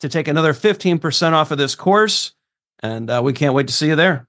to take another 15% off of this course. And uh, we can't wait to see you there.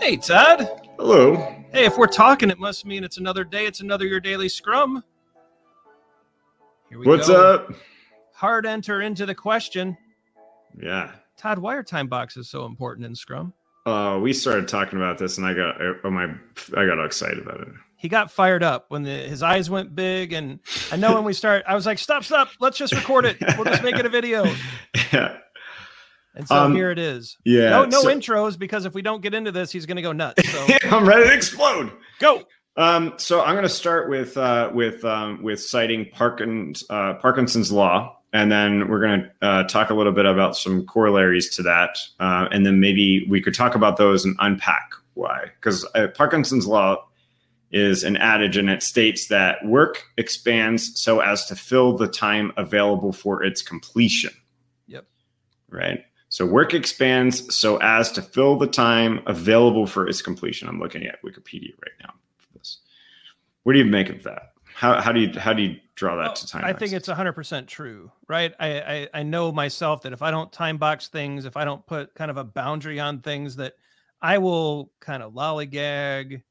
Hey, Todd. Hello. Hey, if we're talking, it must mean it's another day. It's another your daily scrum. Here we What's go. up? Hard enter into the question. Yeah. Todd, why are time boxes so important in Scrum? Uh, we started talking about this, and I got oh my, I got excited about it. He got fired up when the, his eyes went big, and I know when we start, I was like, "Stop, stop! Let's just record it. We'll just make it a video." Yeah. And so um, here it is. Yeah. No, no so, intros because if we don't get into this, he's going to go nuts. So. I'm ready to explode. Go. Um, so I'm going to start with uh, with um, with citing Parkins, uh, Parkinson's law, and then we're going to uh, talk a little bit about some corollaries to that, uh, and then maybe we could talk about those and unpack why. Because uh, Parkinson's law is an adage, and it states that work expands so as to fill the time available for its completion. Yep. Right. So work expands so as to fill the time available for its completion. I'm looking at Wikipedia right now for this. What do you make of that? How, how do you how do you draw that well, to time? I think it's 100% true, right? I, I I know myself that if I don't time box things, if I don't put kind of a boundary on things, that I will kind of lollygag,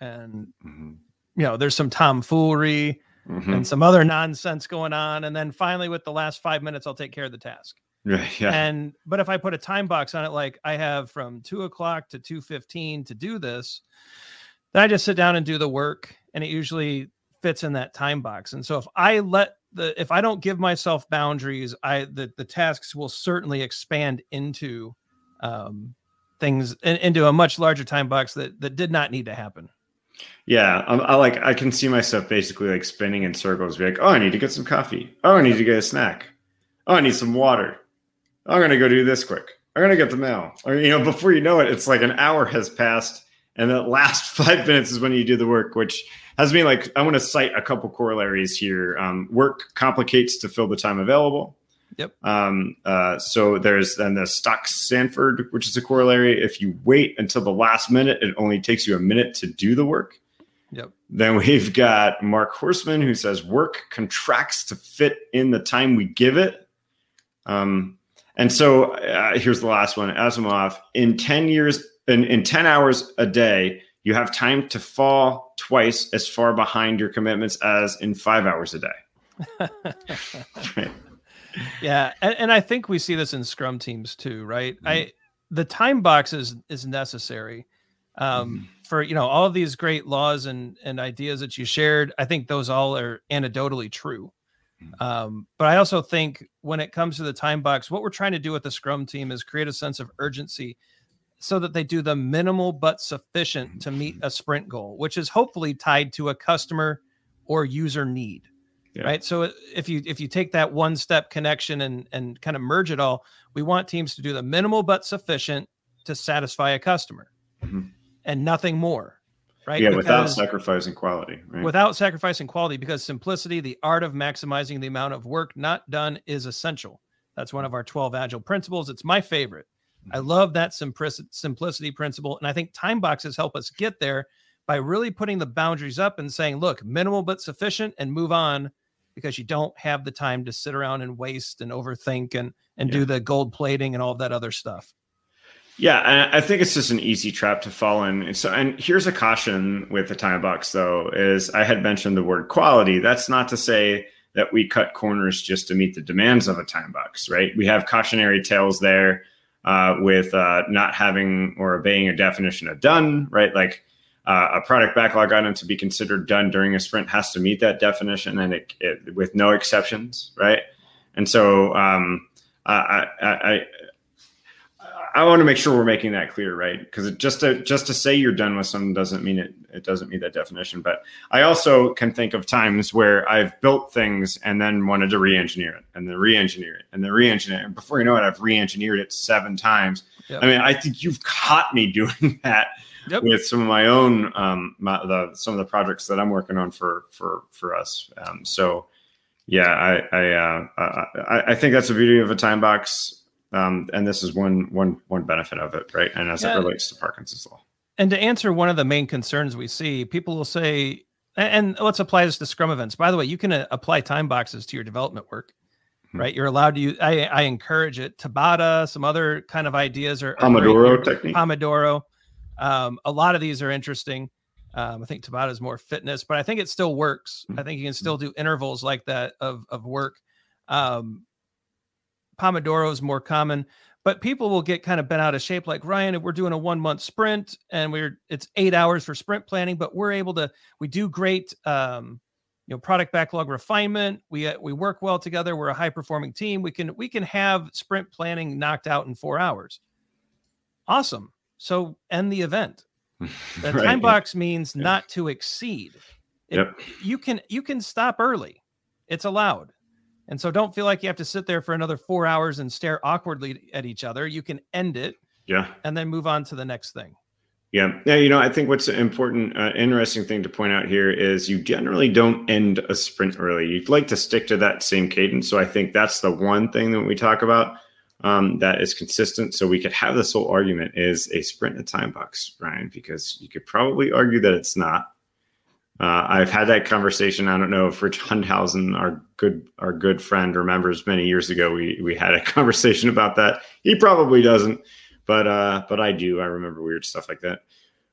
and mm-hmm. you know, there's some tomfoolery mm-hmm. and some other nonsense going on, and then finally, with the last five minutes, I'll take care of the task. Right. Yeah. And but if I put a time box on it, like I have from two o'clock to two fifteen to do this, then I just sit down and do the work, and it usually fits in that time box. And so if I let the if I don't give myself boundaries, I the the tasks will certainly expand into um things into a much larger time box that that did not need to happen. Yeah, I, I like I can see myself basically like spinning in circles. Be like, oh, I need to get some coffee. Oh, I need to get a snack. Oh, I need some water. I'm to go do this quick. I'm to get the mail. Or, you know, before you know it, it's like an hour has passed. And the last five minutes is when you do the work, which has been like, I want to cite a couple corollaries here. Um, work complicates to fill the time available. Yep. Um, uh, so there's then the Stock Sanford, which is a corollary. If you wait until the last minute, it only takes you a minute to do the work. Yep. Then we've got Mark Horstman who says work contracts to fit in the time we give it. Um, and so uh, here's the last one Asimov in 10 years, in, in 10 hours a day, you have time to fall twice as far behind your commitments as in five hours a day. right. Yeah. And, and, I think we see this in scrum teams too, right? Mm-hmm. I, the time box is, is necessary um, mm-hmm. for, you know, all of these great laws and, and ideas that you shared. I think those all are anecdotally true. Mm-hmm. Um, but I also think when it comes to the time box, what we're trying to do with the Scrum team is create a sense of urgency so that they do the minimal but sufficient to meet a sprint goal, which is hopefully tied to a customer or user need. Yeah. Right. So if you if you take that one step connection and and kind of merge it all, we want teams to do the minimal but sufficient to satisfy a customer mm-hmm. and nothing more. Right. Yeah, because without sacrificing quality. Right? Without sacrificing quality, because simplicity, the art of maximizing the amount of work not done is essential. That's one of our 12 agile principles. It's my favorite. I love that simplicity principle. And I think time boxes help us get there by really putting the boundaries up and saying, look, minimal but sufficient and move on because you don't have the time to sit around and waste and overthink and, and yeah. do the gold plating and all that other stuff. Yeah, I think it's just an easy trap to fall in. So, and here's a caution with the time box, though, is I had mentioned the word quality. That's not to say that we cut corners just to meet the demands of a time box, right? We have cautionary tales there uh, with uh, not having or obeying a definition of done, right? Like uh, a product backlog item to be considered done during a sprint has to meet that definition and it, it with no exceptions, right? And so um, I, I, I want to make sure we're making that clear, right? Because just to just to say you're done with something doesn't mean it it doesn't meet that definition. But I also can think of times where I've built things and then wanted to re-engineer it, and then re-engineer it, and then re-engineer it. And before you know it, I've re-engineered it seven times. Yep. I mean, I think you've caught me doing that yep. with some of my own um, my, the some of the projects that I'm working on for for for us. Um, so yeah, I I, uh, I I think that's the beauty of a time box um, and this is one one one benefit of it, right? And as yeah. it relates to Parkinson's law. And to answer one of the main concerns we see, people will say, and let's apply this to Scrum events. By the way, you can uh, apply time boxes to your development work, hmm. right? You're allowed to use. I, I encourage it. Tabata, some other kind of ideas or Pomodoro technique. Pomodoro. Um, a lot of these are interesting. Um, I think Tabata is more fitness, but I think it still works. Hmm. I think you can still do intervals like that of of work. Um, Pomodoro is more common, but people will get kind of bent out of shape. Like Ryan, if we're doing a one month sprint and we're it's eight hours for sprint planning, but we're able to we do great um, you know product backlog refinement. We uh, we work well together. We're a high performing team. We can we can have sprint planning knocked out in four hours. Awesome. So end the event. The right, time box means yeah. not to exceed. It, yep. You can you can stop early. It's allowed. And so don't feel like you have to sit there for another four hours and stare awkwardly at each other. You can end it. Yeah. And then move on to the next thing. Yeah. Yeah. You know, I think what's an important, uh, interesting thing to point out here is you generally don't end a sprint early. You'd like to stick to that same cadence. So I think that's the one thing that we talk about um, that is consistent. So we could have this whole argument is a sprint a time box, Ryan, because you could probably argue that it's not. Uh, I've had that conversation. I don't know if Rich Hundhausen, our good our good friend, remembers many years ago. We we had a conversation about that. He probably doesn't, but uh, but I do. I remember weird stuff like that.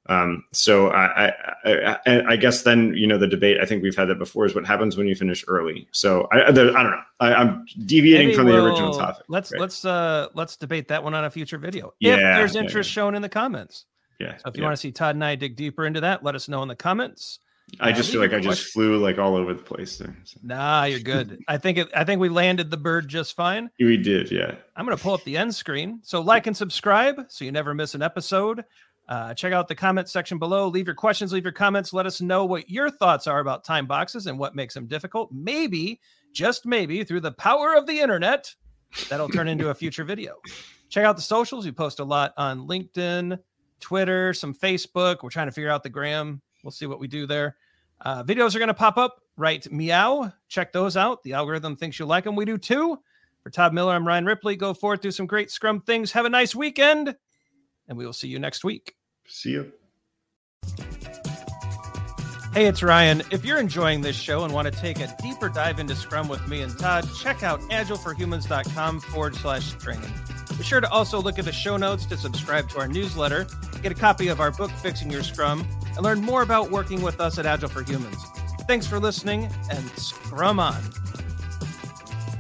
Um, so I, I, I, I, guess then you know the debate. I think we've had that before. Is what happens when you finish early. So I, I don't know. I, am deviating Maybe from we'll, the original topic. Let's right? let's uh let's debate that one on a future video. Yeah, if there's interest yeah, yeah. shown in the comments. Yeah. So if you yeah. want to see Todd and I dig deeper into that, let us know in the comments. I just feel like I just flew like all over the place there. So. Nah, you're good. I think it, I think we landed the bird just fine. We did, yeah. I'm gonna pull up the end screen. So like and subscribe so you never miss an episode. Uh, check out the comments section below. Leave your questions, leave your comments. Let us know what your thoughts are about time boxes and what makes them difficult. Maybe, just maybe, through the power of the internet, that'll turn into a future video. Check out the socials. We post a lot on LinkedIn, Twitter, some Facebook. We're trying to figure out the gram We'll see what we do there. Uh, videos are going to pop up. Right, meow. Check those out. The algorithm thinks you like them. We do too. For Todd Miller, I'm Ryan Ripley. Go forth, do some great Scrum things. Have a nice weekend, and we will see you next week. See you. Hey, it's Ryan. If you're enjoying this show and want to take a deeper dive into Scrum with me and Todd, check out agileforhumans.com forward slash training. Be sure to also look at the show notes to subscribe to our newsletter, get a copy of our book, Fixing Your Scrum, and learn more about working with us at Agile for Humans. Thanks for listening and scrum on.